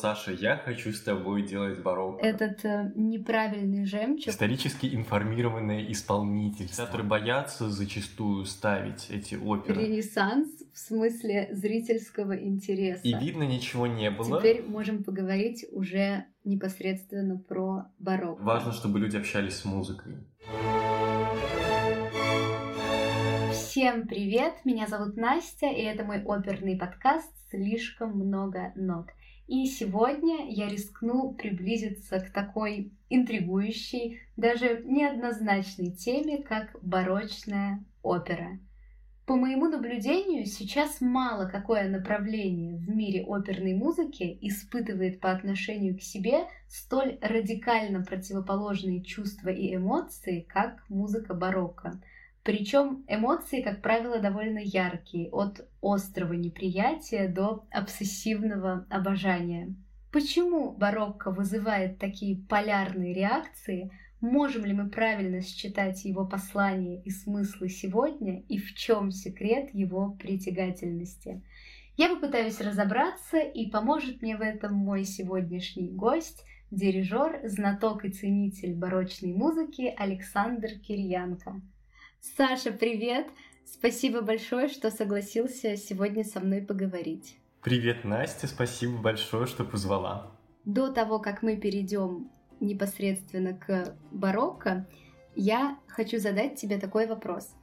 Саша, я хочу с тобой делать барокко. Этот э, неправильный жемчуг. Исторически информированные исполнительства, которые боятся зачастую ставить эти оперы. Ренессанс в смысле зрительского интереса. И видно, ничего не было. Теперь можем поговорить уже непосредственно про барокко. Важно, чтобы люди общались с музыкой. Всем привет! Меня зовут Настя, и это мой оперный подкаст «Слишком много нот». И сегодня я рискну приблизиться к такой интригующей, даже неоднозначной теме, как барочная опера. По моему наблюдению, сейчас мало какое направление в мире оперной музыки испытывает по отношению к себе столь радикально противоположные чувства и эмоции, как музыка барокко – причем эмоции, как правило, довольно яркие, от острого неприятия до обсессивного обожания. Почему барокко вызывает такие полярные реакции? Можем ли мы правильно считать его послание и смыслы сегодня? И в чем секрет его притягательности? Я попытаюсь разобраться, и поможет мне в этом мой сегодняшний гость, дирижер, знаток и ценитель барочной музыки Александр Кирьянко. Саша, привет! Спасибо большое, что согласился сегодня со мной поговорить. Привет, Настя, спасибо большое, что позвала. До того, как мы перейдем непосредственно к барокко, я хочу задать тебе такой вопрос.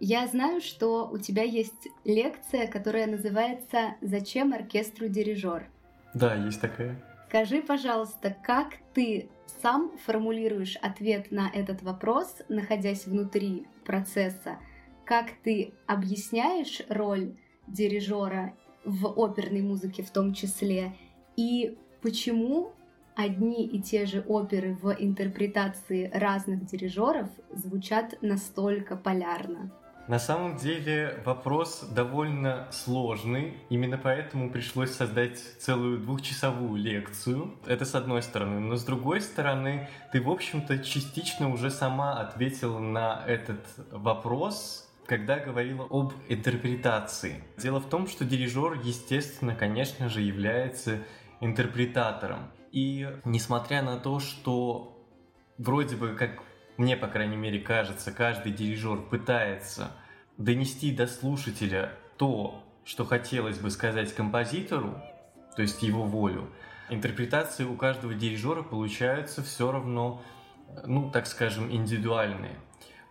Я знаю, что у тебя есть лекция, которая называется «Зачем оркестру дирижер?». Да, есть такая. Скажи, пожалуйста, как ты сам формулируешь ответ на этот вопрос, находясь внутри процесса? Как ты объясняешь роль дирижера в оперной музыке в том числе? И почему одни и те же оперы в интерпретации разных дирижеров звучат настолько полярно? На самом деле вопрос довольно сложный, именно поэтому пришлось создать целую двухчасовую лекцию. Это с одной стороны. Но с другой стороны, ты, в общем-то, частично уже сама ответила на этот вопрос, когда говорила об интерпретации. Дело в том, что дирижер, естественно, конечно же, является интерпретатором. И несмотря на то, что вроде бы как мне, по крайней мере, кажется, каждый дирижер пытается донести до слушателя то, что хотелось бы сказать композитору, то есть его волю. Интерпретации у каждого дирижера получаются все равно, ну, так скажем, индивидуальные.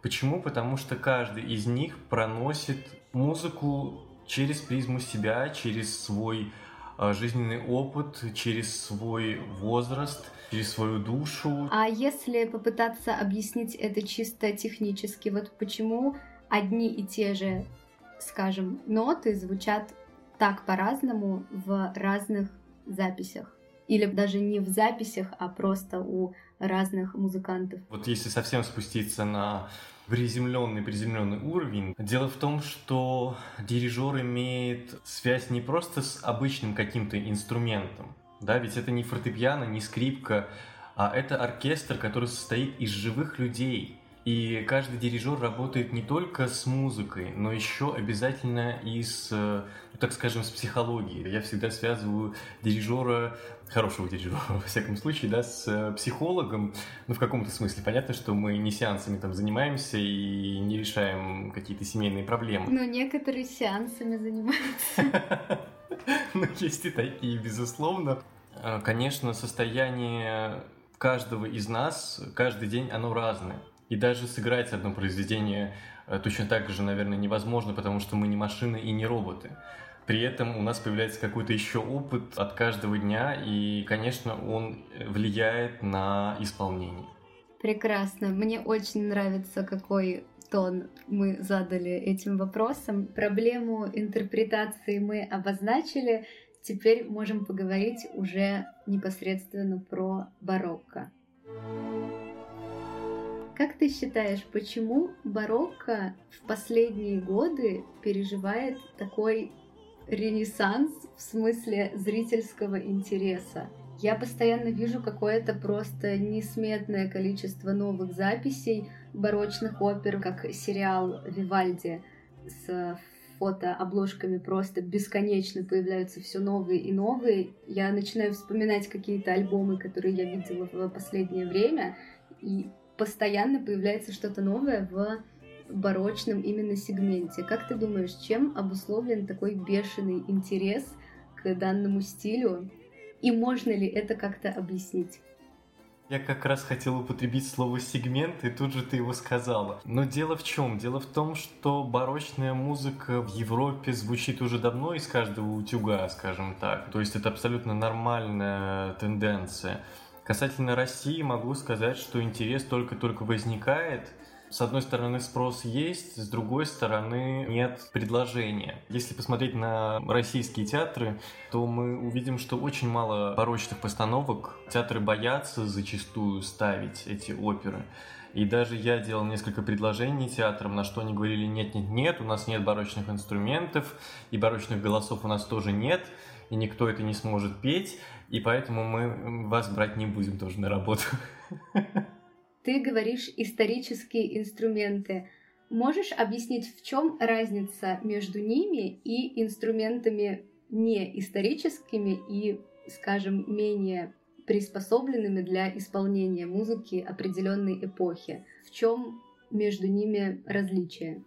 Почему? Потому что каждый из них проносит музыку через призму себя, через свой а, жизненный опыт, через свой возраст, через свою душу. А если попытаться объяснить это чисто технически, вот почему одни и те же, скажем, ноты звучат так по-разному в разных записях? Или даже не в записях, а просто у разных музыкантов. Вот если совсем спуститься на приземленный, приземленный уровень. Дело в том, что дирижер имеет связь не просто с обычным каким-то инструментом, да, ведь это не фортепиано, не скрипка, а это оркестр, который состоит из живых людей. И каждый дирижер работает не только с музыкой, но еще обязательно и с, ну, так скажем, с психологией. Я всегда связываю дирижера, хорошего дирижера, во всяком случае, да, с психологом. Ну, в каком-то смысле. Понятно, что мы не сеансами там занимаемся и не решаем какие-то семейные проблемы. Но некоторые сеансами занимаются. Ну, есть и такие, безусловно. А, конечно, состояние каждого из нас каждый день оно разное. И даже сыграть одно произведение э, точно так же, наверное, невозможно, потому что мы не машины и не роботы. При этом у нас появляется какой-то еще опыт от каждого дня, и, конечно, он влияет на исполнение. Прекрасно. Мне очень нравится, какой тон мы задали этим вопросом. Проблему интерпретации мы обозначили. Теперь можем поговорить уже непосредственно про барокко. Как ты считаешь, почему барокко в последние годы переживает такой ренессанс в смысле зрительского интереса? Я постоянно вижу какое-то просто несметное количество новых записей барочных опер, как сериал «Вивальди» с фотообложками просто бесконечно появляются все новые и новые. Я начинаю вспоминать какие-то альбомы, которые я видела в последнее время, и постоянно появляется что-то новое в барочном именно сегменте. Как ты думаешь, чем обусловлен такой бешеный интерес к данному стилю? И можно ли это как-то объяснить? Я как раз хотел употребить слово сегмент, и тут же ты его сказала. Но дело в чем? Дело в том, что барочная музыка в Европе звучит уже давно из каждого утюга, скажем так. То есть это абсолютно нормальная тенденция. Касательно России могу сказать, что интерес только-только возникает, с одной стороны спрос есть, с другой стороны нет предложения. Если посмотреть на российские театры, то мы увидим, что очень мало порочных постановок. Театры боятся зачастую ставить эти оперы. И даже я делал несколько предложений театрам, на что они говорили, нет, нет, нет, у нас нет барочных инструментов, и барочных голосов у нас тоже нет, и никто это не сможет петь, и поэтому мы вас брать не будем тоже на работу. Ты говоришь исторические инструменты. Можешь объяснить, в чем разница между ними и инструментами не историческими и, скажем, менее приспособленными для исполнения музыки определенной эпохи? В чем между ними различие?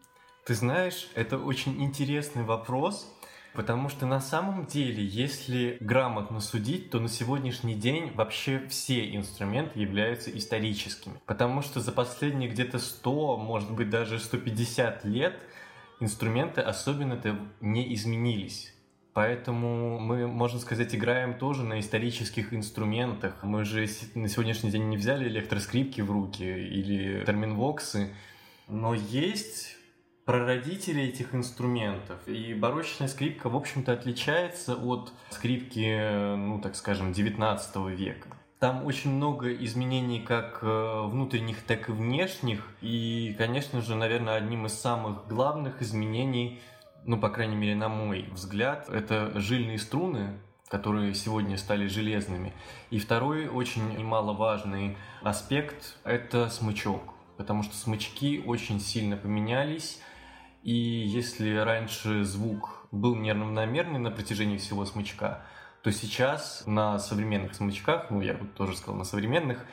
Ты знаешь, это очень интересный вопрос, Потому что на самом деле, если грамотно судить, то на сегодняшний день вообще все инструменты являются историческими. Потому что за последние где-то 100, может быть даже 150 лет инструменты особенно-то не изменились. Поэтому мы, можно сказать, играем тоже на исторических инструментах. Мы же на сегодняшний день не взяли электроскрипки в руки или терминвоксы. Но есть прародители этих инструментов. И барочная скрипка, в общем-то, отличается от скрипки, ну, так скажем, 19 века. Там очень много изменений как э, внутренних, так и внешних. И, конечно же, наверное, одним из самых главных изменений, ну, по крайней мере, на мой взгляд, это жильные струны, которые сегодня стали железными. И второй очень немаловажный аспект – это смычок. Потому что смычки очень сильно поменялись, и если раньше звук был неравномерный на протяжении всего смычка, то сейчас на современных смычках, ну я вот тоже сказал на современных,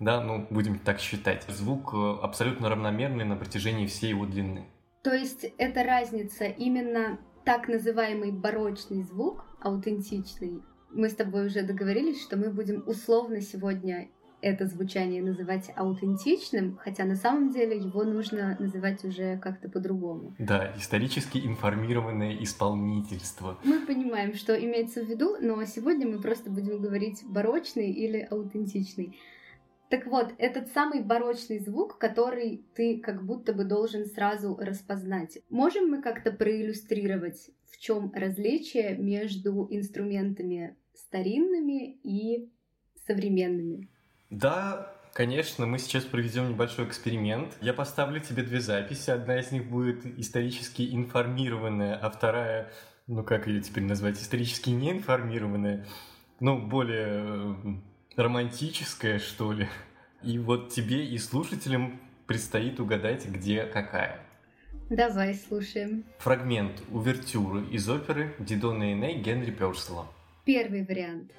да, ну будем так считать, звук э, абсолютно равномерный на протяжении всей его длины. То есть это разница именно так называемый барочный звук, аутентичный. Мы с тобой уже договорились, что мы будем условно сегодня это звучание называть аутентичным, хотя на самом деле его нужно называть уже как-то по-другому. Да, исторически информированное исполнительство. Мы понимаем, что имеется в виду, но сегодня мы просто будем говорить барочный или аутентичный. Так вот, этот самый барочный звук, который ты как будто бы должен сразу распознать. Можем мы как-то проиллюстрировать, в чем различие между инструментами старинными и современными? Да, Конечно, мы сейчас проведем небольшой эксперимент. Я поставлю тебе две записи. Одна из них будет исторически информированная, а вторая, ну как ее теперь назвать, исторически неинформированная, ну более э, романтическая, что ли. И вот тебе и слушателям предстоит угадать, где какая. Давай слушаем. Фрагмент увертюры из оперы Дидона Эней Генри Персела. Первый вариант.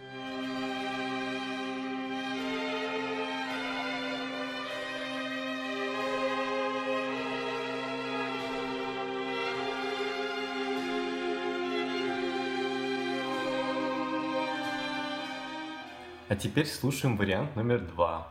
А теперь слушаем вариант номер два.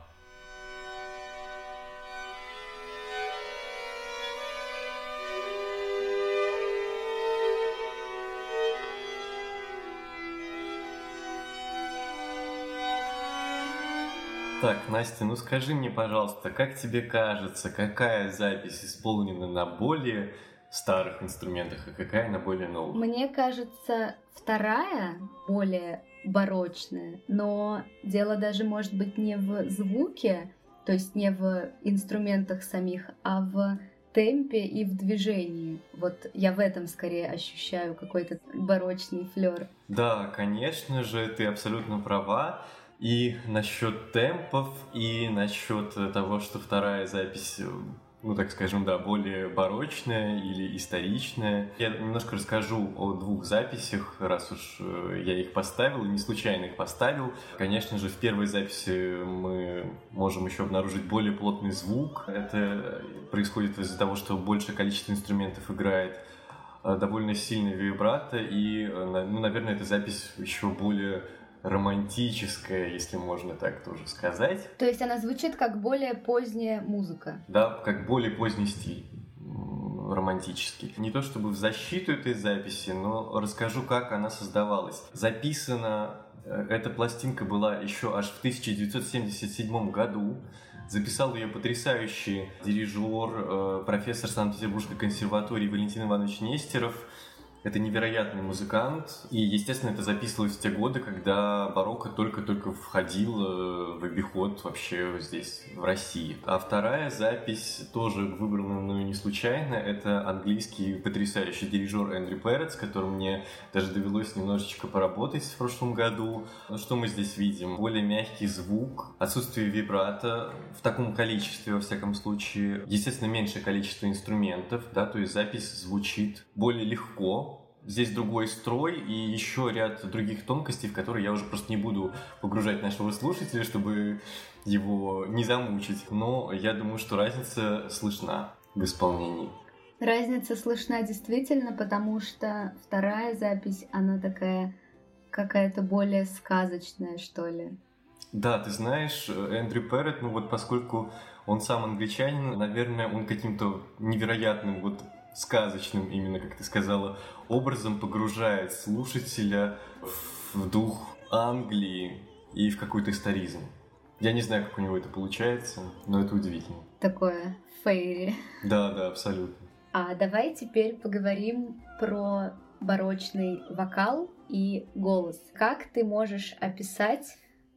Так, Настя, ну скажи мне, пожалуйста, как тебе кажется, какая запись исполнена на более старых инструментах, а какая на более новых? Мне кажется, вторая более барочная, но дело даже может быть не в звуке, то есть не в инструментах самих, а в темпе и в движении. Вот я в этом скорее ощущаю какой-то барочный флер. Да, конечно же, ты абсолютно права. И насчет темпов, и насчет того, что вторая запись ну, так скажем, да, более барочная или историчная. Я немножко расскажу о двух записях, раз уж э, я их поставил, не случайно их поставил. Конечно же, в первой записи мы можем еще обнаружить более плотный звук. Это происходит из-за того, что большее количество инструментов играет э, довольно сильный вибрато, и, э, ну, наверное, эта запись еще более романтическая, если можно так тоже сказать. То есть она звучит как более поздняя музыка. Да, как более поздний стиль романтический. Не то чтобы в защиту этой записи, но расскажу, как она создавалась. Записана э, эта пластинка была еще аж в 1977 году. Записал ее потрясающий дирижер, э, профессор Санкт-Петербургской консерватории Валентин Иванович Нестеров – это невероятный музыкант, и, естественно, это записывалось в те годы, когда барокко только-только входил в обиход вообще здесь, в России. А вторая запись, тоже выбрана мною не случайно, это английский потрясающий дирижер Эндрю Перец, с которым мне даже довелось немножечко поработать в прошлом году. Что мы здесь видим? Более мягкий звук, отсутствие вибрата в таком количестве, во всяком случае. Естественно, меньшее количество инструментов, да, то есть запись звучит более легко, здесь другой строй и еще ряд других тонкостей, в которые я уже просто не буду погружать нашего слушателя, чтобы его не замучить. Но я думаю, что разница слышна в исполнении. Разница слышна действительно, потому что вторая запись, она такая какая-то более сказочная, что ли. Да, ты знаешь, Эндрю Перрет, ну вот поскольку он сам англичанин, наверное, он каким-то невероятным вот сказочным, именно как ты сказала, образом погружает слушателя в дух Англии и в какой-то историзм. Я не знаю, как у него это получается, но это удивительно. Такое фейри. Да, да, абсолютно. А давай теперь поговорим про барочный вокал и голос. Как ты можешь описать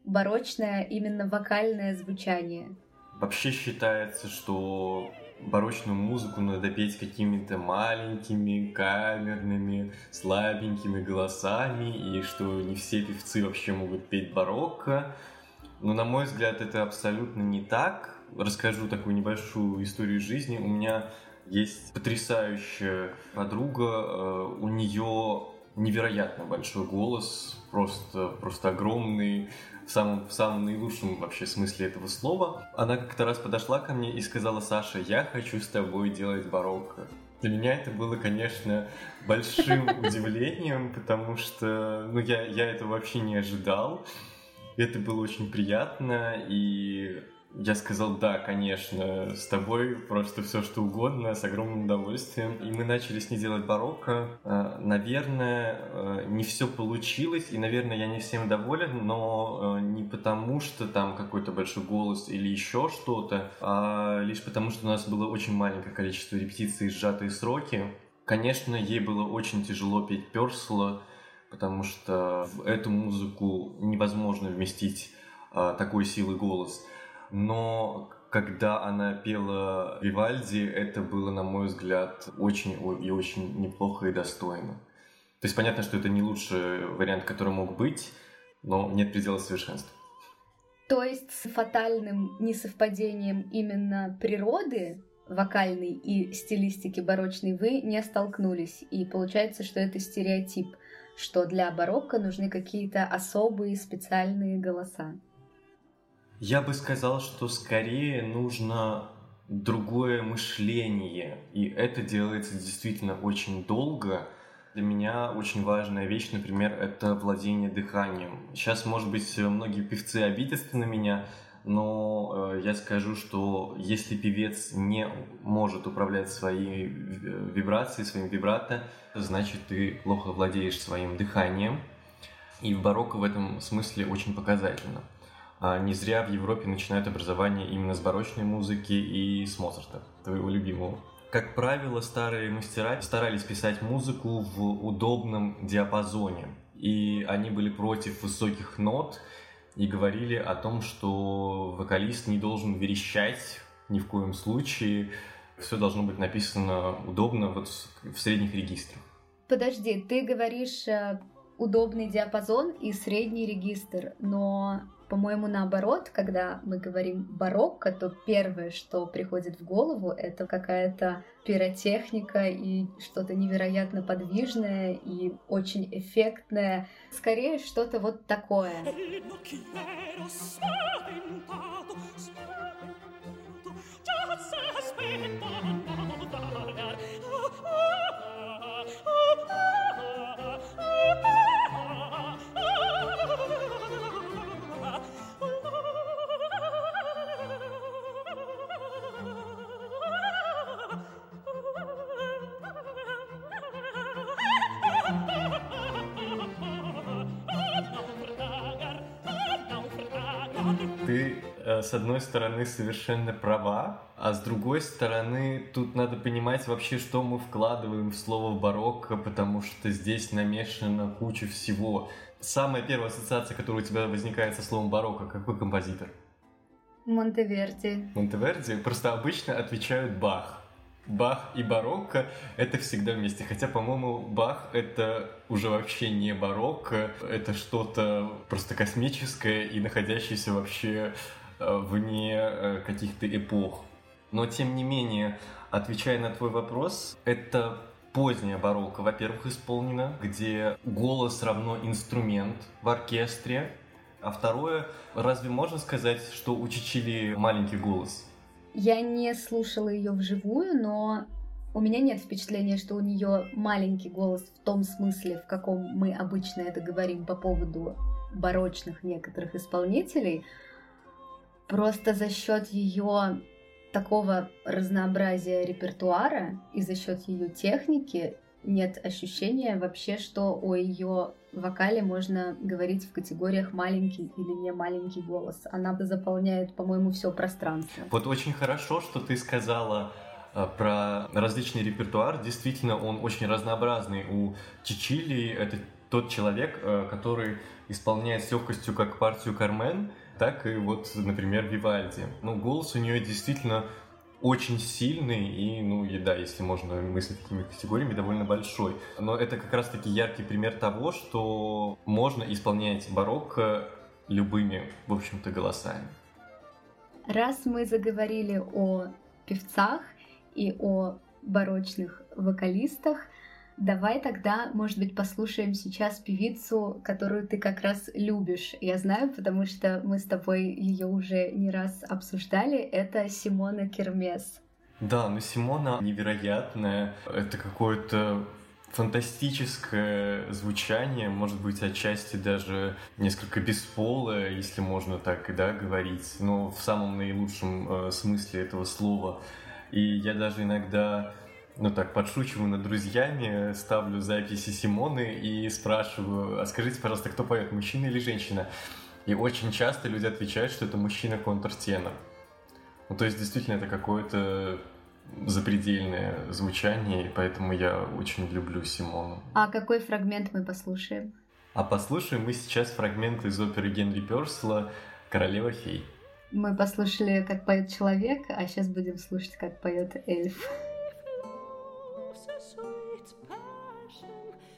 барочное именно вокальное звучание? Вообще считается, что барочную музыку надо петь какими-то маленькими, камерными, слабенькими голосами, и что не все певцы вообще могут петь барокко. Но, на мой взгляд, это абсолютно не так. Расскажу такую небольшую историю жизни. У меня есть потрясающая подруга, э, у нее невероятно большой голос, просто, просто огромный, в самом, в самом наилучшем вообще смысле этого слова. Она как-то раз подошла ко мне и сказала, Саша, я хочу с тобой делать барокко. Для меня это было, конечно, большим удивлением, потому что ну, я, я этого вообще не ожидал. Это было очень приятно, и я сказал, да, конечно, с тобой просто все что угодно, с огромным удовольствием. И мы начали с ней делать барокко. Э, наверное, э, не все получилось, и, наверное, я не всем доволен, но э, не потому, что там какой-то большой голос или еще что-то, а лишь потому, что у нас было очень маленькое количество репетиций и сжатые сроки. Конечно, ей было очень тяжело петь Персула, потому что в эту музыку невозможно вместить такой силы голос но когда она пела Вивальди, это было, на мой взгляд, очень и очень неплохо и достойно. То есть понятно, что это не лучший вариант, который мог быть, но нет предела совершенства. То есть с фатальным несовпадением именно природы вокальной и стилистики барочной вы не столкнулись. И получается, что это стереотип, что для барокко нужны какие-то особые специальные голоса. Я бы сказал, что скорее нужно другое мышление, и это делается действительно очень долго. Для меня очень важная вещь, например, это владение дыханием. Сейчас, может быть, многие певцы обидятся на меня, но э, я скажу, что если певец не может управлять своей вибрацией, своим вибрато, значит ты плохо владеешь своим дыханием. И в барокко в этом смысле очень показательно. А не зря в Европе начинают образование именно с барочной музыки и с Моцарта, твоего любимого. Как правило, старые мастера старались писать музыку в удобном диапазоне, и они были против высоких нот и говорили о том, что вокалист не должен верещать ни в коем случае, все должно быть написано удобно вот в средних регистрах. Подожди, ты говоришь э, удобный диапазон и средний регистр, но по-моему, наоборот, когда мы говорим барокко, то первое, что приходит в голову, это какая-то пиротехника и что-то невероятно подвижное и очень эффектное. Скорее, что-то вот такое. С одной стороны, совершенно права, а с другой стороны, тут надо понимать вообще, что мы вкладываем в слово барокко, потому что здесь намешана куча всего. Самая первая ассоциация, которая у тебя возникает со словом барокко, какой композитор? Монтеверди. Монтеверди просто обычно отвечают Бах. Бах и барокко — это всегда вместе. Хотя, по-моему, Бах — это уже вообще не барокко, это что-то просто космическое и находящееся вообще вне э, каких-то эпох. Но, тем не менее, отвечая на твой вопрос, это поздняя барокко, во-первых, исполнена, где голос равно инструмент в оркестре, а второе, разве можно сказать, что у Чичили маленький голос? Я не слушала ее вживую, но у меня нет впечатления, что у нее маленький голос в том смысле, в каком мы обычно это говорим по поводу барочных некоторых исполнителей. Просто за счет ее такого разнообразия репертуара и за счет ее техники нет ощущения вообще, что о ее вокале можно говорить в категориях маленький или не маленький голос. Она заполняет, по-моему, все пространство. Вот очень хорошо, что ты сказала э, про различный репертуар. Действительно, он очень разнообразный. У Чичили это тот человек, э, который исполняет с легкостью как партию Кармен, так и вот, например, Вивальди. Ну, голос у нее действительно очень сильный и, ну, и да, если можно мыслить такими категориями, довольно большой. Но это как раз-таки яркий пример того, что можно исполнять барокко любыми, в общем-то, голосами. Раз мы заговорили о певцах и о барочных вокалистах, Давай тогда, может быть, послушаем сейчас певицу, которую ты как раз любишь. Я знаю, потому что мы с тобой ее уже не раз обсуждали. Это Симона Кермес. Да, ну Симона невероятная. Это какое-то фантастическое звучание, может быть, отчасти даже несколько бесполое, если можно так да, говорить, но в самом наилучшем э, смысле этого слова. И я даже иногда ну так, подшучиваю над друзьями, ставлю записи Симоны и спрашиваю, а скажите, пожалуйста, кто поет, мужчина или женщина? И очень часто люди отвечают, что это мужчина контртенор. Ну, то есть, действительно, это какое-то запредельное звучание, и поэтому я очень люблю Симону. А какой фрагмент мы послушаем? А послушаем мы сейчас фрагмент из оперы Генри Персела «Королева фей». Мы послушали, как поет человек, а сейчас будем слушать, как поет эльф.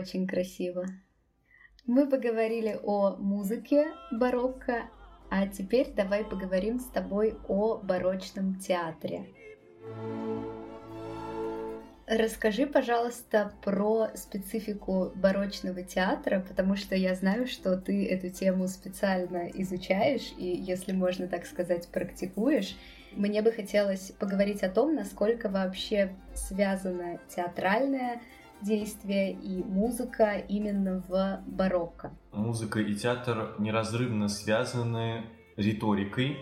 очень красиво. Мы поговорили о музыке барокко, а теперь давай поговорим с тобой о барочном театре. Расскажи, пожалуйста, про специфику барочного театра, потому что я знаю, что ты эту тему специально изучаешь и, если можно так сказать, практикуешь. Мне бы хотелось поговорить о том, насколько вообще связана театральная действия и музыка именно в барокко? Музыка и театр неразрывно связаны риторикой,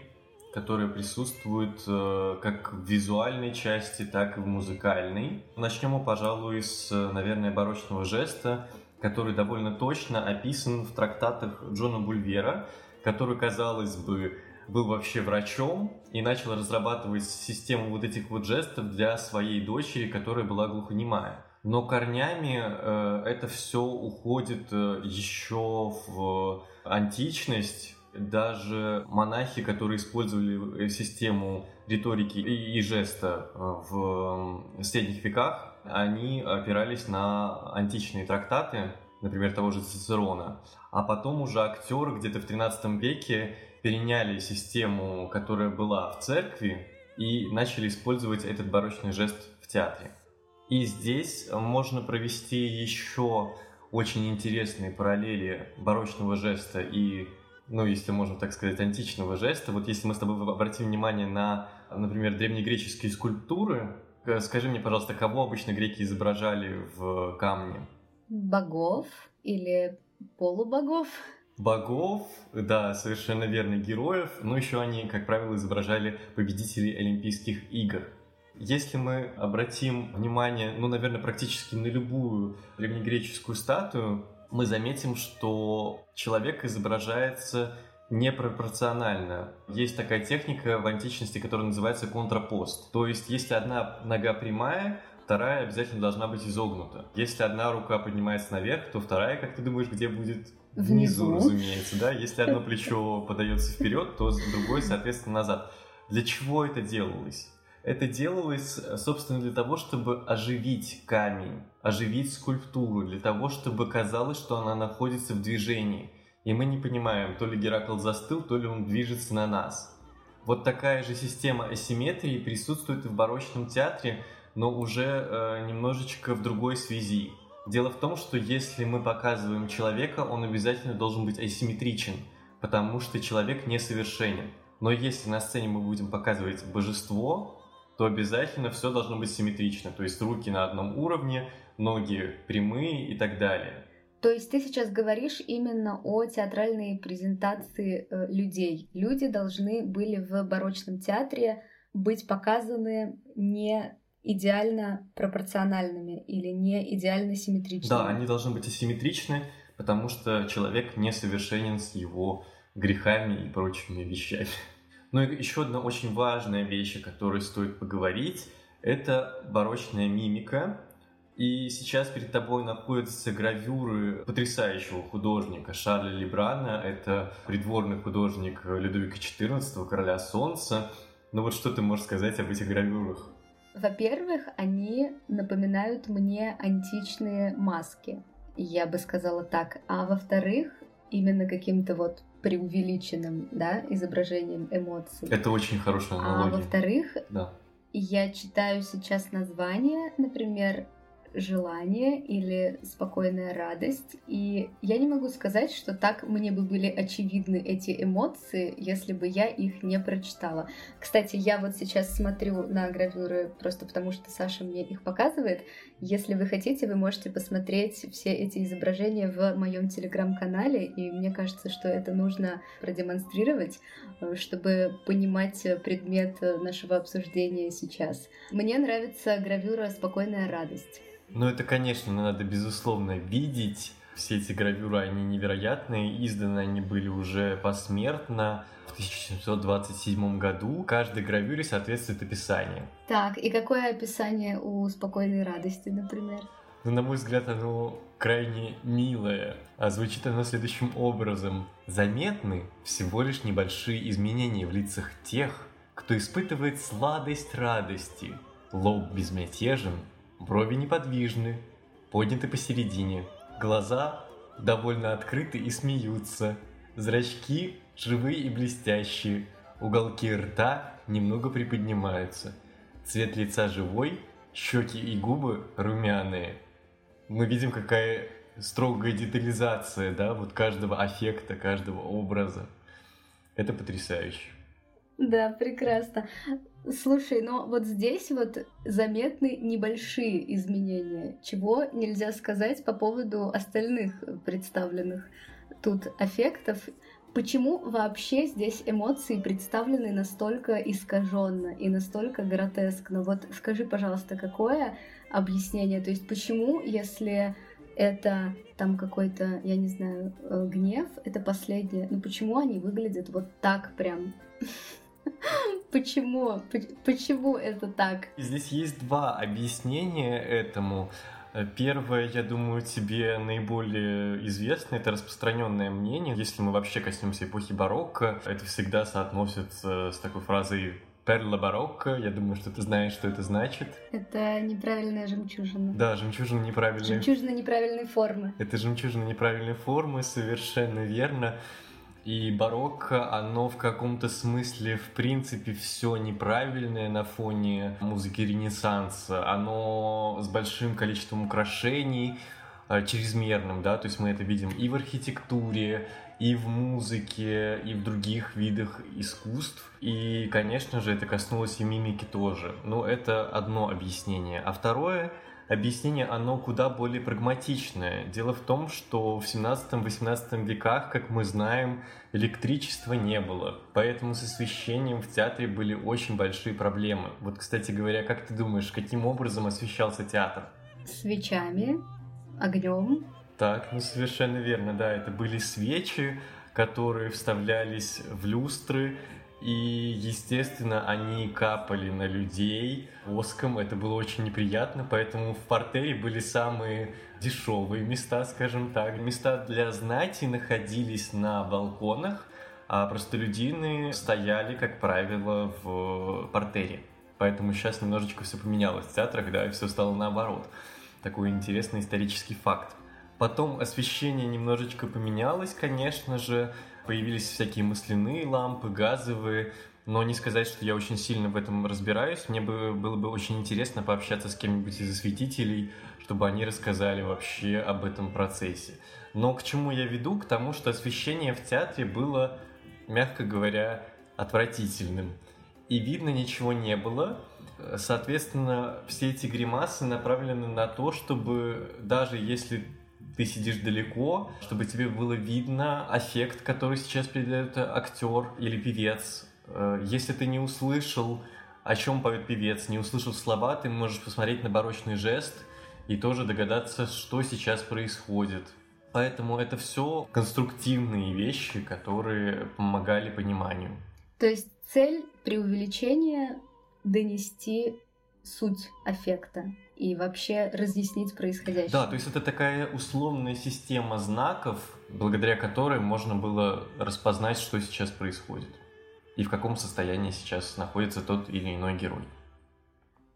которая присутствует э, как в визуальной части, так и в музыкальной. Начнем мы, пожалуй, с, наверное, барочного жеста, который довольно точно описан в трактатах Джона Бульвера, который, казалось бы, был вообще врачом и начал разрабатывать систему вот этих вот жестов для своей дочери, которая была глухонемая. Но корнями э, это все уходит э, еще в античность. Даже монахи, которые использовали э, систему риторики и, и жеста э, в средних веках, они опирались на античные трактаты, например, того же Цицерона. А потом уже актеры где-то в 13 веке переняли систему, которая была в церкви, и начали использовать этот барочный жест в театре. И здесь можно провести еще очень интересные параллели барочного жеста и, ну, если можно так сказать, античного жеста. Вот если мы с тобой обратим внимание на, например, древнегреческие скульптуры, скажи мне, пожалуйста, кого обычно греки изображали в камне? Богов или полубогов? богов, да, совершенно верно, героев, но еще они, как правило, изображали победителей Олимпийских игр. Если мы обратим внимание, ну, наверное, практически на любую древнегреческую статую, мы заметим, что человек изображается непропорционально. Есть такая техника в античности, которая называется контрапост. То есть, если одна нога прямая, вторая обязательно должна быть изогнута. Если одна рука поднимается наверх, то вторая, как ты думаешь, где будет? Внизу, Внизу разумеется, да. Если одно плечо подается вперед, то другое, соответственно, назад. Для чего это делалось? Это делалось, собственно, для того, чтобы оживить камень, оживить скульптуру, для того, чтобы казалось, что она находится в движении. И мы не понимаем, то ли Геракл застыл, то ли он движется на нас. Вот такая же система асимметрии присутствует и в барочном театре, но уже э, немножечко в другой связи. Дело в том, что если мы показываем человека, он обязательно должен быть асимметричен, потому что человек несовершенен. Но если на сцене мы будем показывать божество, то обязательно все должно быть симметрично, то есть руки на одном уровне, ноги прямые и так далее. То есть ты сейчас говоришь именно о театральной презентации э, людей. Люди должны были в барочном театре быть показаны не идеально пропорциональными или не идеально симметричными. Да, они должны быть асимметричны, потому что человек несовершенен с его грехами и прочими вещами. Ну и еще одна очень важная вещь, о которой стоит поговорить, это барочная мимика. И сейчас перед тобой находятся гравюры потрясающего художника Шарля Лебрана. Это придворный художник Людовика XIV, короля солнца. Ну вот что ты можешь сказать об этих гравюрах? Во-первых, они напоминают мне античные маски, я бы сказала так. А во-вторых, именно каким-то вот преувеличенным, да, изображением эмоций. Это очень хорошая аналогия. А во-вторых, да. я читаю сейчас название, например, желание или спокойная радость. И я не могу сказать, что так мне бы были очевидны эти эмоции, если бы я их не прочитала. Кстати, я вот сейчас смотрю на гравюры просто потому, что Саша мне их показывает. Если вы хотите, вы можете посмотреть все эти изображения в моем телеграм-канале, и мне кажется, что это нужно продемонстрировать, э, чтобы понимать предмет нашего обсуждения сейчас. Мне нравится гравюра «Спокойная радость». Ну, это, конечно, надо, безусловно, видеть. Все эти гравюры, они невероятные. Изданы они были уже посмертно в 1727 году. Каждой гравюре соответствует описание. Так, и какое описание у «Спокойной радости», например? Ну, на мой взгляд, оно крайне милое. А звучит оно следующим образом. Заметны всего лишь небольшие изменения в лицах тех, кто испытывает сладость радости. Лоб безмятежен, Брови неподвижны, подняты посередине. Глаза довольно открыты и смеются. Зрачки живые и блестящие. Уголки рта немного приподнимаются. Цвет лица живой, щеки и губы румяные. Мы видим, какая строгая детализация, да, вот каждого аффекта, каждого образа. Это потрясающе. Да, прекрасно. Слушай, но вот здесь вот заметны небольшие изменения, чего нельзя сказать по поводу остальных представленных тут аффектов. Почему вообще здесь эмоции представлены настолько искаженно и настолько гротескно? Вот скажи, пожалуйста, какое объяснение? То есть почему, если это там какой-то, я не знаю, э, гнев, это последнее, ну почему они выглядят вот так прям? Почему? Почему это так? Здесь есть два объяснения этому. Э, первое, я думаю, тебе наиболее известно, это распространенное мнение. Если мы вообще коснемся эпохи барокко, это всегда соотносится с такой фразой Перла барокко. Я думаю, что ты знаешь, что это значит. Это неправильная жемчужина. Да, жемчужина неправильной... Жемчужина неправильной формы. Это жемчужина неправильной формы, совершенно верно. И барокко, оно в каком-то смысле, в принципе, все неправильное на фоне музыки Ренессанса. Оно с большим количеством украшений, э, чрезмерным, да, то есть мы это видим и в архитектуре, и в музыке, и в других видах искусств. И, конечно же, это коснулось и мимики тоже. Но это одно объяснение. А второе — объяснение, оно куда более прагматичное. Дело в том, что в 17-18 веках, как мы знаем, электричества не было. Поэтому с освещением в театре были очень большие проблемы. Вот, кстати говоря, как ты думаешь, каким образом освещался театр? Свечами, огнем. Так, ну совершенно верно, да. Это были свечи, которые вставлялись в люстры, и, естественно, они капали на людей воском. Это было очень неприятно, поэтому в портере были самые дешевые места, скажем так. Места для знати находились на балконах, а простолюдины стояли, как правило, в портере. Поэтому сейчас немножечко все поменялось в театрах, да, и все стало наоборот. Такой интересный исторический факт. Потом освещение немножечко поменялось, конечно же, появились всякие масляные лампы, газовые, но не сказать, что я очень сильно в этом разбираюсь. Мне бы было бы очень интересно пообщаться с кем-нибудь из осветителей, чтобы они рассказали вообще об этом процессе. Но к чему я веду? К тому, что освещение в театре было, мягко говоря, отвратительным. И видно ничего не было. Соответственно, все эти гримасы направлены на то, чтобы даже если ты сидишь далеко, чтобы тебе было видно эффект, который сейчас передает актер или певец. Э, если ты не услышал, о чем поет певец, не услышал слова, ты можешь посмотреть на барочный жест и тоже догадаться, что сейчас происходит. Поэтому это все конструктивные вещи, которые помогали пониманию. То есть цель при увеличении донести суть аффекта и вообще разъяснить происходящее. Да, то есть это такая условная система знаков, благодаря которой можно было распознать, что сейчас происходит и в каком состоянии сейчас находится тот или иной герой.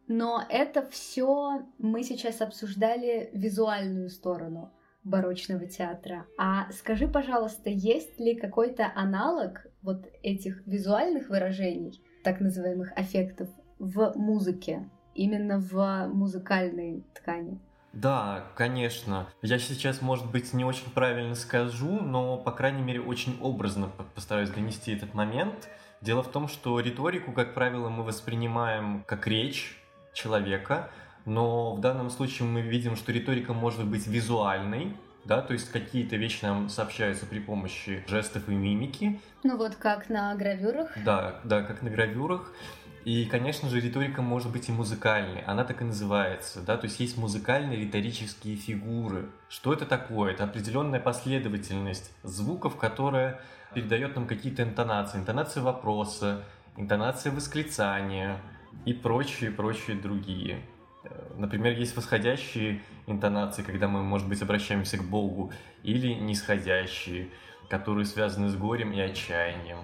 Но это все мы сейчас обсуждали визуальную сторону барочного театра. А скажи, пожалуйста, есть ли какой-то аналог вот этих визуальных выражений, так называемых аффектов, в музыке? Именно в музыкальной ткани. Да, конечно. Я сейчас, может быть, не очень правильно скажу, но, по крайней мере, очень образно постараюсь донести этот момент. Дело в том, что риторику, как правило, мы воспринимаем как речь человека, но в данном случае мы видим, что риторика может быть визуальной, да, то есть какие-то вещи нам сообщаются при помощи жестов и мимики. Ну вот как на гравюрах. Да, да, как на гравюрах. И, конечно же, риторика может быть и музыкальной, она так и называется, да, то есть есть музыкальные риторические фигуры. Что это такое? Это определенная последовательность звуков, которая передает нам какие-то интонации, интонация вопроса, интонация восклицания и прочие, прочие другие. Например, есть восходящие интонации, когда мы, может быть, обращаемся к Богу, или нисходящие, которые связаны с горем и отчаянием.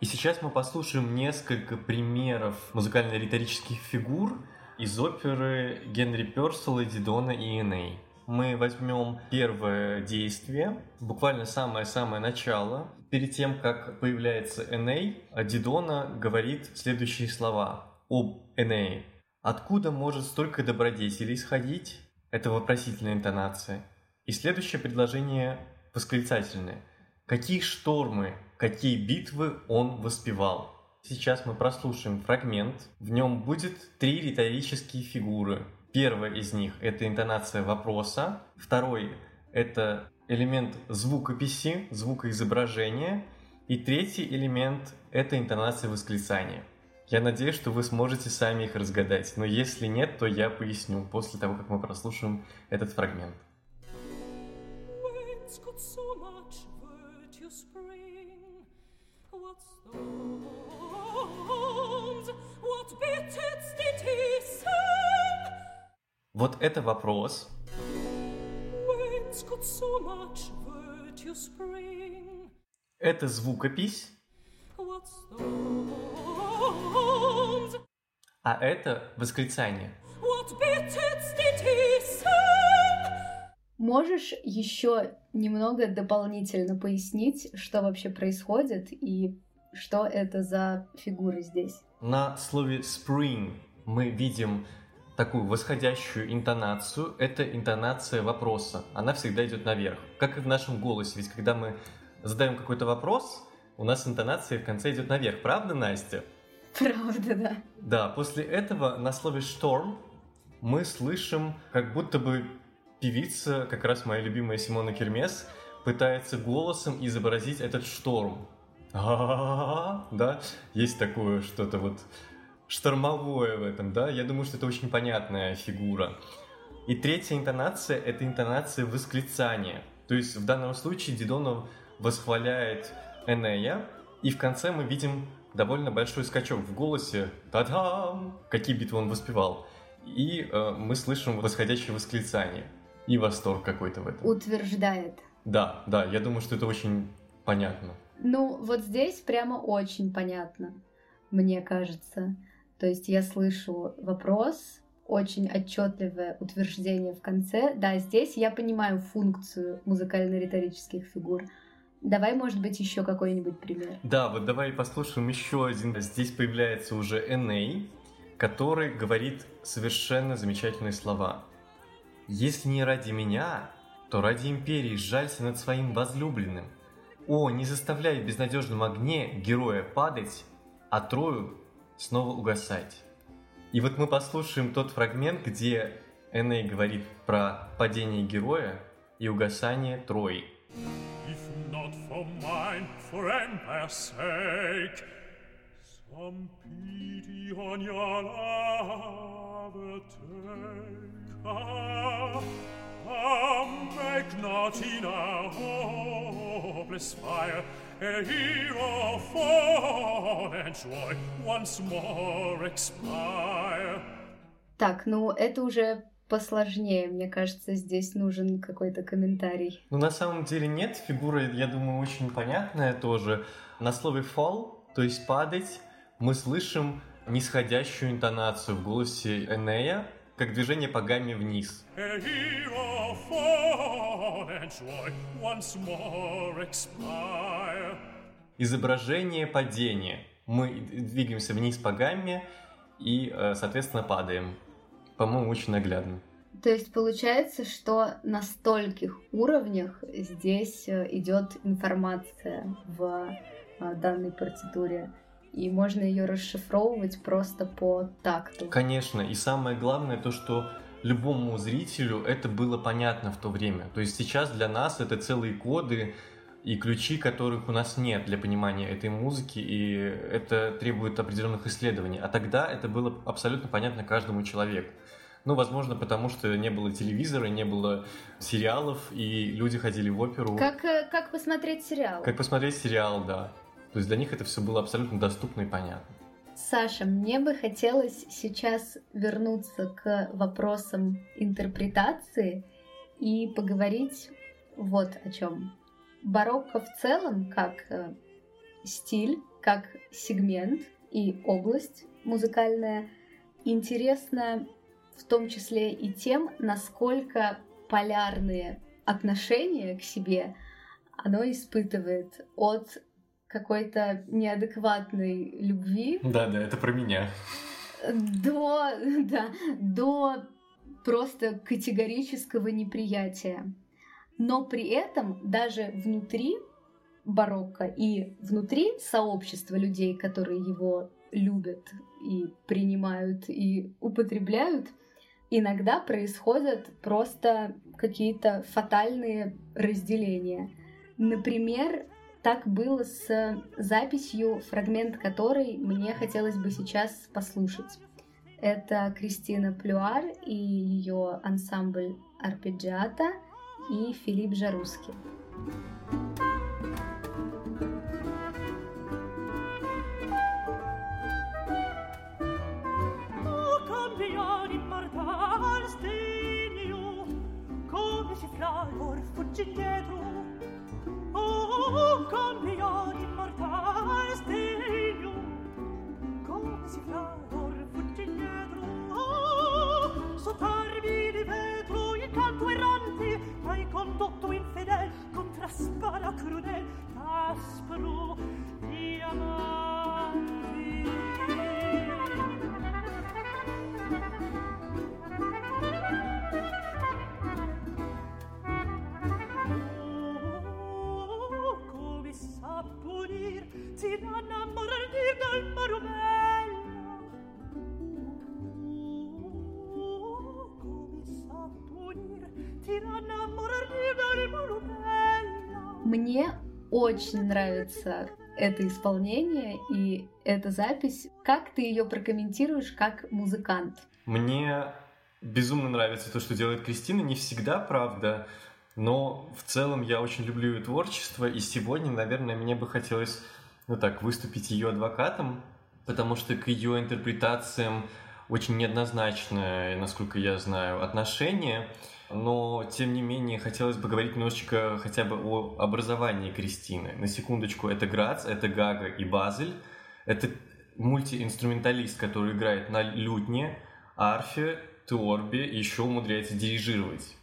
И сейчас мы послушаем несколько примеров музыкально-риторических фигур из оперы Генри Персела, Дидона и Эней. Мы возьмем первое действие, буквально самое-самое начало. Перед тем, как появляется Эней, Дидона говорит следующие слова об Энее. «Откуда может столько добродетелей исходить?» Это вопросительная интонация. И следующее предложение восклицательное. «Какие штормы Какие битвы он воспевал? Сейчас мы прослушаем фрагмент. В нем будет три риторические фигуры. Первая из них — это интонация вопроса. Второй — это элемент звукописи, звукоизображения. И третий элемент — это интонация восклицания. Я надеюсь, что вы сможете сами их разгадать, но если нет, то я поясню после того, как мы прослушаем этот фрагмент. Вот это вопрос. Это звукопись. А это восклицание. Можешь еще немного дополнительно пояснить, что вообще происходит и что это за фигуры здесь? На слове spring мы видим такую восходящую интонацию. Это интонация вопроса. Она всегда идет наверх. Как и в нашем голосе. Ведь когда мы задаем какой-то вопрос, у нас интонация в конце идет наверх. Правда, Настя? Правда, да. Да, после этого на слове «шторм» мы слышим, как будто бы певица, как раз моя любимая Симона Кермес, пытается голосом изобразить этот шторм. Да, есть такое что-то вот штормовое в этом, да? Я думаю, что это очень понятная фигура. И третья интонация — это интонация восклицания. То есть в данном случае Дидонов восхваляет Энея, и в конце мы видим довольно большой скачок в голосе. Та-дам! Какие битвы он воспевал. И э, мы слышим восходящее восклицание. И восторг какой-то в этом. Утверждает. Да, да, я думаю, что это очень понятно. Ну, вот здесь прямо очень понятно, мне кажется. То есть я слышу вопрос, очень отчетливое утверждение в конце. Да, здесь я понимаю функцию музыкально-риторических фигур. Давай, может быть, еще какой-нибудь пример. Да, вот давай послушаем еще один. Здесь появляется уже Эней, который говорит совершенно замечательные слова. «Если не ради меня, то ради империи сжалься над своим возлюбленным. О, не заставляй в безнадежном огне героя падать, а Трою снова угасать». И вот мы послушаем тот фрагмент, где Эней говорит про падение героя и угасание Трои for mine, for empire's sake. Some pity on your love take. Ah, ah, make not in a hopeless fire a hero fall and joy once more expire. Так, ну это уже посложнее. Мне кажется, здесь нужен какой-то комментарий. Ну, на самом деле нет. Фигура, я думаю, очень понятная тоже. На слове fall, то есть падать, мы слышим нисходящую интонацию в голосе Энея, как движение по гамме вниз. Изображение падения. Мы двигаемся вниз по гамме и, э, соответственно, падаем по-моему, очень наглядно. То есть получается, что на стольких уровнях здесь э, идет информация в э, данной партитуре, и можно ее расшифровывать просто по такту. Конечно, и самое главное то, что любому зрителю это было понятно в то время. То есть сейчас для нас это целые коды и ключи, которых у нас нет для понимания этой музыки, и это требует определенных исследований. А тогда это было абсолютно понятно каждому человеку. Ну, возможно, потому что не было телевизора, не было сериалов, и люди ходили в оперу. Как, э, как посмотреть сериал? Как посмотреть сериал, да. То есть для них это все было абсолютно доступно и понятно. Саша, мне бы хотелось сейчас вернуться к вопросам интерпретации и поговорить вот о чем. Барокко в целом, как э, стиль, как сегмент и область музыкальная, интересна в том числе и тем, насколько полярные отношения к себе оно испытывает от какой-то неадекватной любви. Да, да, это про меня. До, да, до просто категорического неприятия. Но при этом даже внутри барокко и внутри сообщества людей, которые его любят и принимают и употребляют, иногда происходят просто какие-то фатальные разделения. Например, так было с записью, фрагмент которой мне хотелось бы сейчас послушать. Это Кристина Плюар и ее ансамбль Арпеджиата i Filip Żeruski. flor fuggi indietro oh cambia di mortale stegno come si flor condotto infedel contra spada crudel aspro di amanti oh, oh, oh, come sa punir tiran Мне очень нравится это исполнение и эта запись. Как ты ее прокомментируешь как музыкант? Мне безумно нравится то, что делает Кристина. Не всегда, правда, но в целом я очень люблю ее творчество. И сегодня, наверное, мне бы хотелось ну так, выступить ее адвокатом, потому что к ее интерпретациям очень неоднозначное, насколько я знаю, отношение. Но, тем не менее, хотелось бы говорить немножечко хотя бы о образовании Кристины. На секундочку, это Грац, это Гага и Базель. Это мультиинструменталист, который играет на лютне, арфе, теорбе и еще умудряется дирижировать.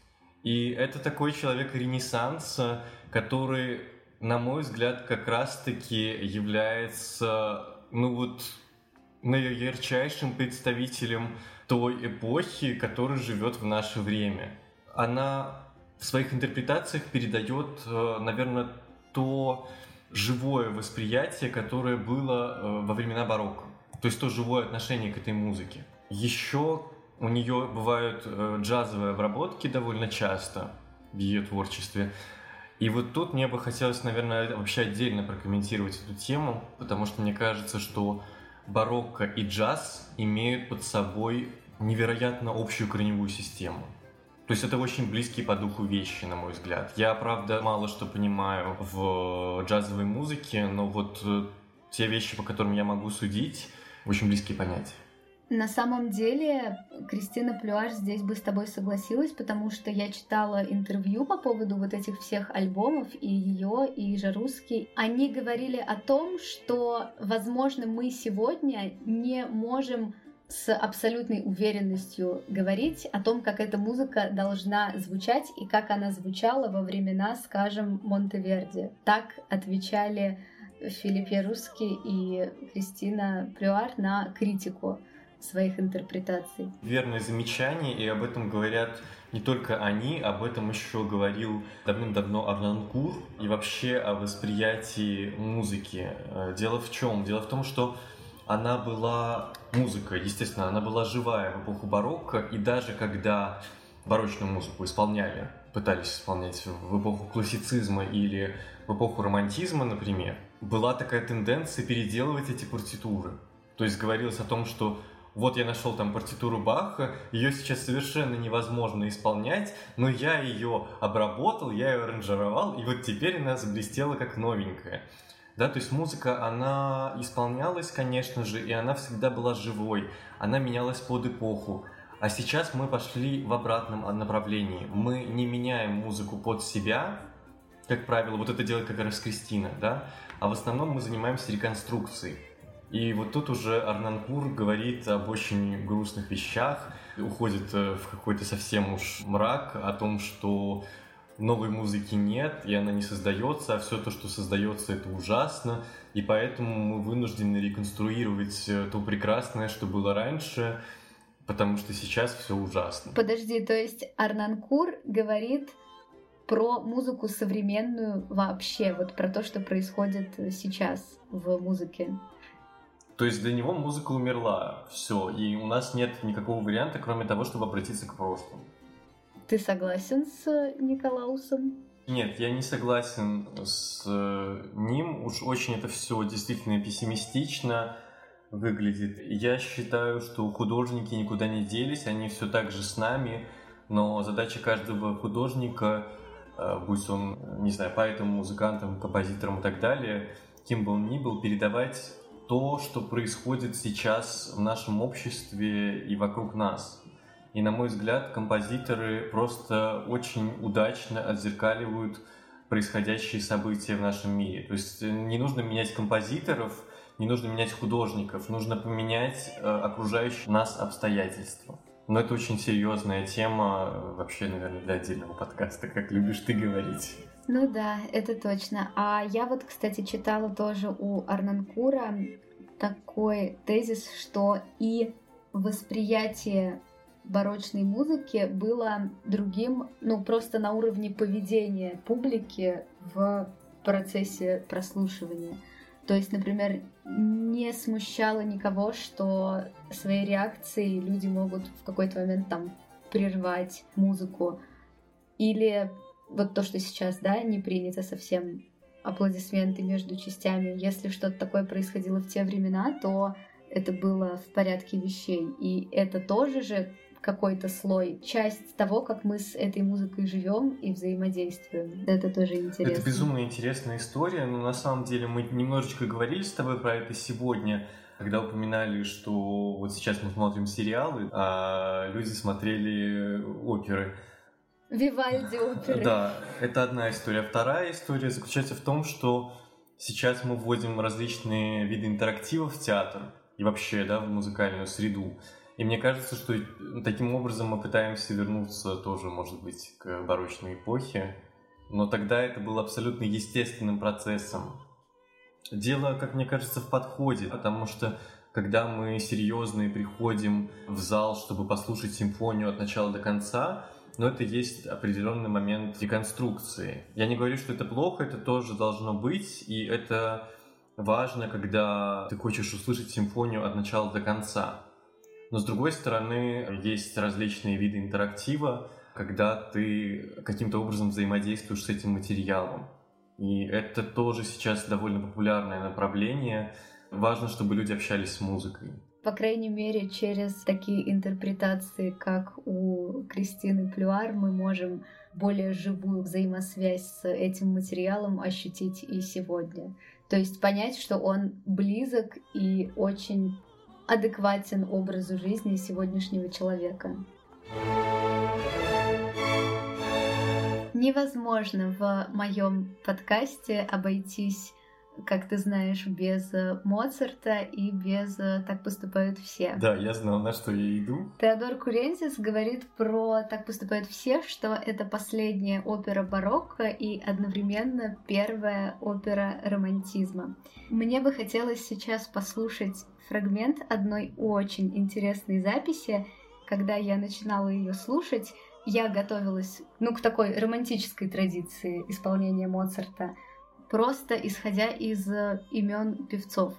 И это такой человек ренессанса, который на мой взгляд, как раз-таки является, ну вот, наиярчайшим представителем той эпохи, которая живет в наше время. Она в своих интерпретациях передает, э, наверное, то живое восприятие, которое было э, во времена барокко. То есть то живое отношение к этой музыке. Еще у нее бывают э, джазовые обработки довольно часто в ее творчестве. И вот тут мне бы хотелось, наверное, вообще отдельно прокомментировать эту тему, потому что мне кажется, что барокко и джаз имеют под собой невероятно общую корневую систему. То есть это очень близкие по духу вещи, на мой взгляд. Я, правда, мало что понимаю в джазовой музыке, но вот э, те вещи, по которым я могу судить, очень близкие понятия. На самом деле, Кристина Плюаш здесь бы с тобой согласилась, потому что я читала интервью по поводу вот этих всех альбомов, и ее, и Жаруски. Они говорили о том, что, возможно, мы сегодня не можем с абсолютной уверенностью говорить о том, как эта музыка должна звучать и как она звучала во времена, скажем, Монтеверди. Так отвечали Филипп Ярусский и Кристина Плюар на критику своих интерпретаций. Верное замечание, и об этом говорят не только они, об этом еще говорил давным-давно Арнанкур и вообще о восприятии музыки. Э, дело в чем? Дело в том, что она была музыка, естественно, она была живая в эпоху барокко, и даже когда барочную музыку исполняли, пытались исполнять в эпоху классицизма или в эпоху романтизма, например, была такая тенденция переделывать эти партитуры. То есть говорилось о том, что вот я нашел там партитуру Баха, ее сейчас совершенно невозможно исполнять, но я ее обработал, я ее аранжировал, и вот теперь она заблестела как новенькая. Да, то есть музыка, она исполнялась, конечно же, и она всегда была живой, она менялась под эпоху. А сейчас мы пошли в обратном направлении. Мы не меняем музыку под себя, как правило, вот это делает как раз Кристина, да, а в основном мы занимаемся реконструкцией. И вот тут уже Арнанкур говорит об очень грустных вещах, уходит э, в какой-то совсем уж мрак о том, что новой музыки нет, и она не создается, а все то, что создается, это ужасно, и поэтому мы вынуждены реконструировать э, то прекрасное, что было раньше, потому что сейчас все ужасно. Подожди, то есть Арнанкур говорит про музыку современную вообще, вот про то, что происходит сейчас в музыке. То есть для него музыка умерла, все, и у нас нет никакого варианта, кроме того, чтобы обратиться к прошлому. Ты согласен с Николаусом? Нет, я не согласен с э, ним. Уж очень это все действительно пессимистично выглядит. Я считаю, что художники никуда не делись, они все так же с нами, но задача каждого художника, э, будь он, не знаю, поэтом, музыкантом, композитором и так далее, кем бы он ни был, передавать то, что происходит сейчас в нашем обществе и вокруг нас. И, на мой взгляд, композиторы просто очень удачно отзеркаливают происходящие события в нашем мире. То есть э, не нужно менять композиторов, не нужно менять художников, нужно поменять э, окружающие нас обстоятельства. Но это очень серьезная тема, э, вообще, наверное, для отдельного подкаста, как любишь ты говорить. Ну да, это точно. А я вот, кстати, читала тоже у Арнанкура такой тезис, что и восприятие барочной музыки было другим, ну, просто на уровне поведения публики в процессе прослушивания. То есть, например, не смущало никого, что своей реакцией люди могут в какой-то момент там прервать музыку. Или вот то, что сейчас, да, не принято совсем аплодисменты между частями. Если что-то такое происходило в те времена, то это было в порядке вещей. И это тоже же какой-то слой, часть того, как мы с этой музыкой живем и взаимодействуем. Это тоже интересно. Это безумно интересная история, но на самом деле мы немножечко говорили с тобой про это сегодня, когда упоминали, что вот сейчас мы смотрим сериалы, а люди смотрели оперы. Вивальди оперы. Да, это одна история. Вторая история заключается в том, что сейчас мы вводим различные виды интерактива в театр и вообще, да, в музыкальную среду. И мне кажется, что таким образом мы пытаемся вернуться тоже, может быть, к барочной эпохе. Но тогда это было абсолютно естественным процессом. Дело, как мне кажется, в подходе, потому что когда мы серьезные приходим в зал, чтобы послушать симфонию от начала до конца, но это есть определенный момент деконструкции. Я не говорю, что это плохо, это тоже должно быть, и это важно, когда ты хочешь услышать симфонию от начала до конца. Но с другой стороны, есть различные виды интерактива, когда ты каким-то образом взаимодействуешь с этим материалом. И это тоже сейчас довольно популярное направление. Важно, чтобы люди общались с музыкой. По крайней мере, через такие интерпретации, как у Кристины Плюар, мы можем более живую взаимосвязь с этим материалом ощутить и сегодня. То есть понять, что он близок и очень адекватен образу жизни сегодняшнего человека. Невозможно в моем подкасте обойтись как ты знаешь, без Моцарта и без «Так поступают все». Да, я знал, на что я иду. Теодор Курензис говорит про «Так поступают все», что это последняя опера барокко и одновременно первая опера романтизма. Мне бы хотелось сейчас послушать фрагмент одной очень интересной записи. Когда я начинала ее слушать, я готовилась ну, к такой романтической традиции исполнения Моцарта, просто исходя из имен певцов.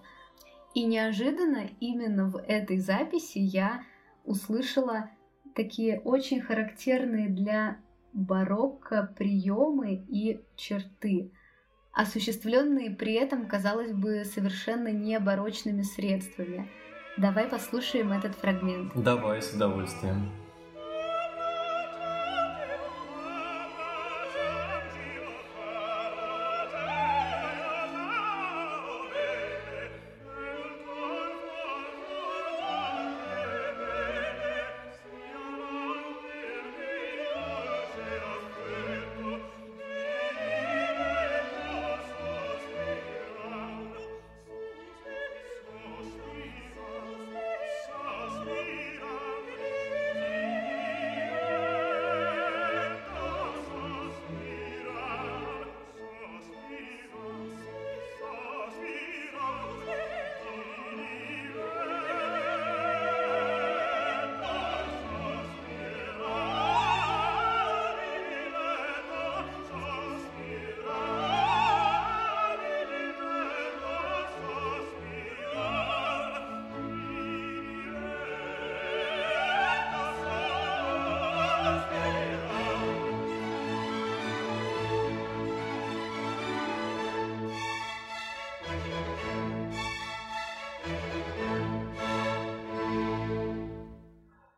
И неожиданно именно в этой записи я услышала такие очень характерные для барокко приемы и черты – осуществленные при этом, казалось бы, совершенно не барочными средствами. Давай послушаем этот фрагмент. Давай, с удовольствием.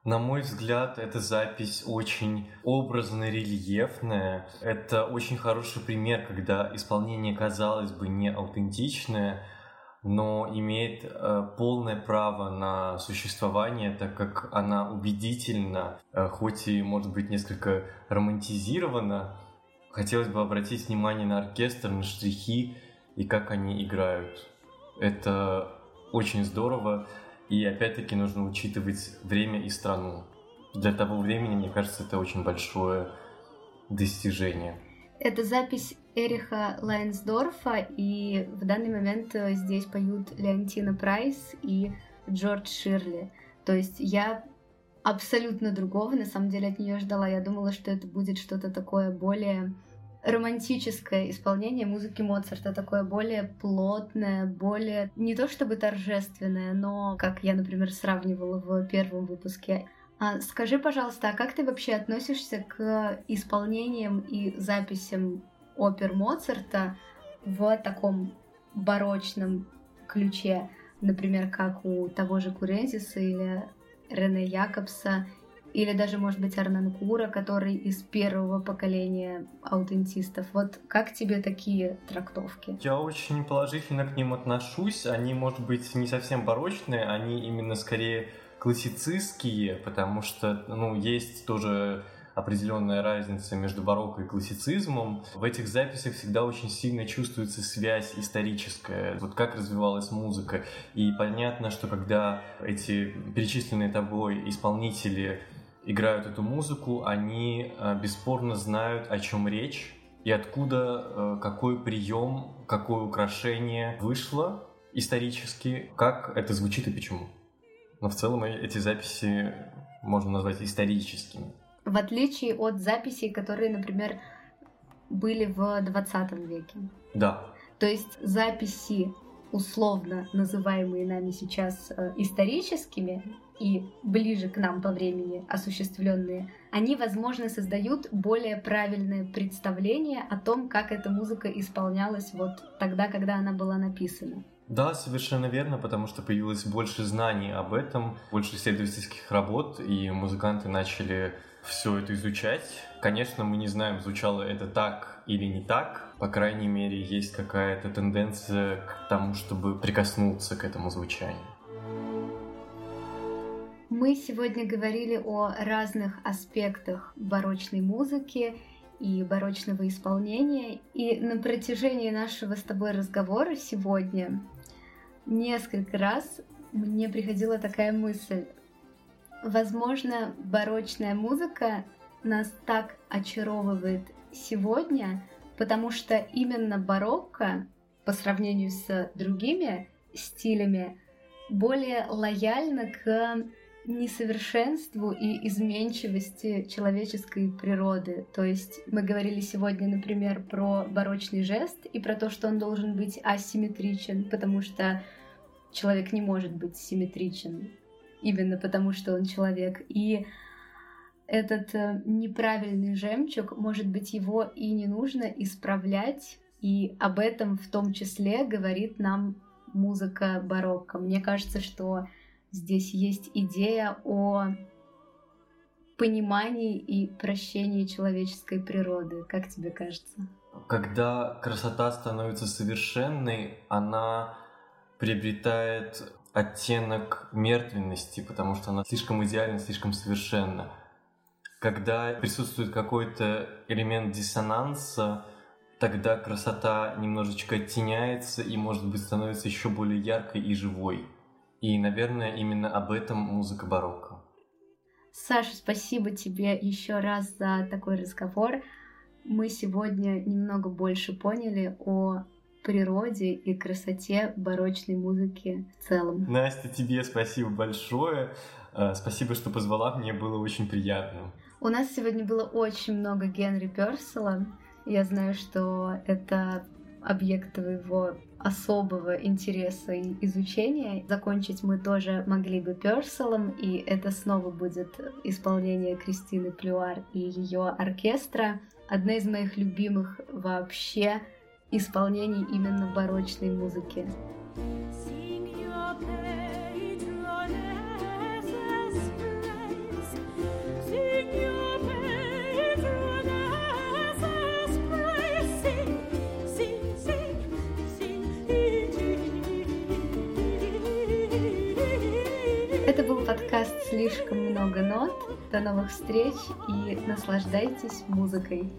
На мой взгляд, эта запись очень образно рельефная. Это очень хороший пример, когда исполнение, казалось бы, не аутентичное, но имеет э, полное право на существование, так как она убедительна, э, хоть и может быть несколько романтизирована. Хотелось бы обратить внимание на оркестр, на штрихи и как они играют. Это очень здорово, и опять-таки нужно учитывать время и страну. Для того времени, мне кажется, это очень большое достижение. Это запись Эриха Лайнсдорфа, и в данный момент э, здесь поют Леонтина Прайс и Джордж Ширли. То есть я абсолютно другого, на самом деле, от нее ждала. Я думала, что это будет что-то такое более романтическое исполнение музыки Моцарта, такое более плотное, более не то чтобы торжественное, но как я, например, сравнивала в первом выпуске. А скажи, пожалуйста, а как ты вообще относишься к исполнениям и записям опер Моцарта в таком барочном ключе, например, как у того же Курензиса или Рене Якобса, или даже, может быть, Арнанкура, который из первого поколения аутентистов. Вот как тебе такие трактовки? Я очень положительно к ним отношусь. Они, может быть, не совсем барочные, они именно скорее классицистские, потому что, ну, есть тоже определенная разница между барокко и классицизмом. В этих записях всегда очень сильно чувствуется связь историческая, вот как развивалась музыка. И понятно, что когда эти перечисленные тобой исполнители играют эту музыку, они э, бесспорно знают, о чем речь и откуда э, какой прием, какое украшение вышло исторически, как это звучит и почему. Но в целом эти записи можно назвать историческими. В отличие от записей, которые, например, были в 20 веке. Да. То есть записи, условно называемые нами сейчас э, историческими и ближе к нам по времени осуществленные, они, возможно, создают более правильное представление о том, как эта музыка исполнялась вот тогда, когда она была написана. Да, совершенно верно, потому что появилось больше знаний об этом, больше исследовательских работ, и музыканты начали все это изучать. Конечно, мы не знаем, звучало это так или не так. По крайней мере, есть какая-то тенденция к тому, чтобы прикоснуться к этому звучанию. Мы сегодня говорили о разных аспектах барочной музыки и барочного исполнения. И на протяжении нашего с тобой разговора сегодня несколько раз мне приходила такая мысль. Возможно, барочная музыка нас так очаровывает сегодня, потому что именно барокко по сравнению с другими стилями более лояльна к несовершенству и изменчивости человеческой природы. То есть мы говорили сегодня, например, про барочный жест и про то, что он должен быть асимметричен, потому что человек не может быть симметричен именно потому, что он человек. И этот э, неправильный жемчуг, может быть, его и не нужно исправлять, и об этом в том числе говорит нам музыка барокко. Мне кажется, что здесь есть идея о понимании и прощении человеческой природы. Как тебе кажется? Когда красота становится совершенной, она приобретает оттенок мертвенности, потому что она слишком идеальна, слишком совершенна. Когда присутствует какой-то элемент диссонанса, тогда красота немножечко оттеняется и, может быть, становится еще более яркой и живой. И, наверное, именно об этом музыка барокко. Саша, спасибо тебе еще раз за такой разговор. Мы сегодня немного больше поняли о природе и красоте барочной музыки в целом. Настя, тебе спасибо большое. Э, спасибо, что позвала, мне было очень приятно. У нас сегодня было очень много Генри Персела. Я знаю, что это объект твоего особого интереса и изучения. Закончить мы тоже могли бы Перселом, и это снова будет исполнение Кристины Плюар и ее оркестра. Одна из моих любимых вообще исполнений именно барочной музыки. Слишком много нот. До новых встреч и наслаждайтесь музыкой.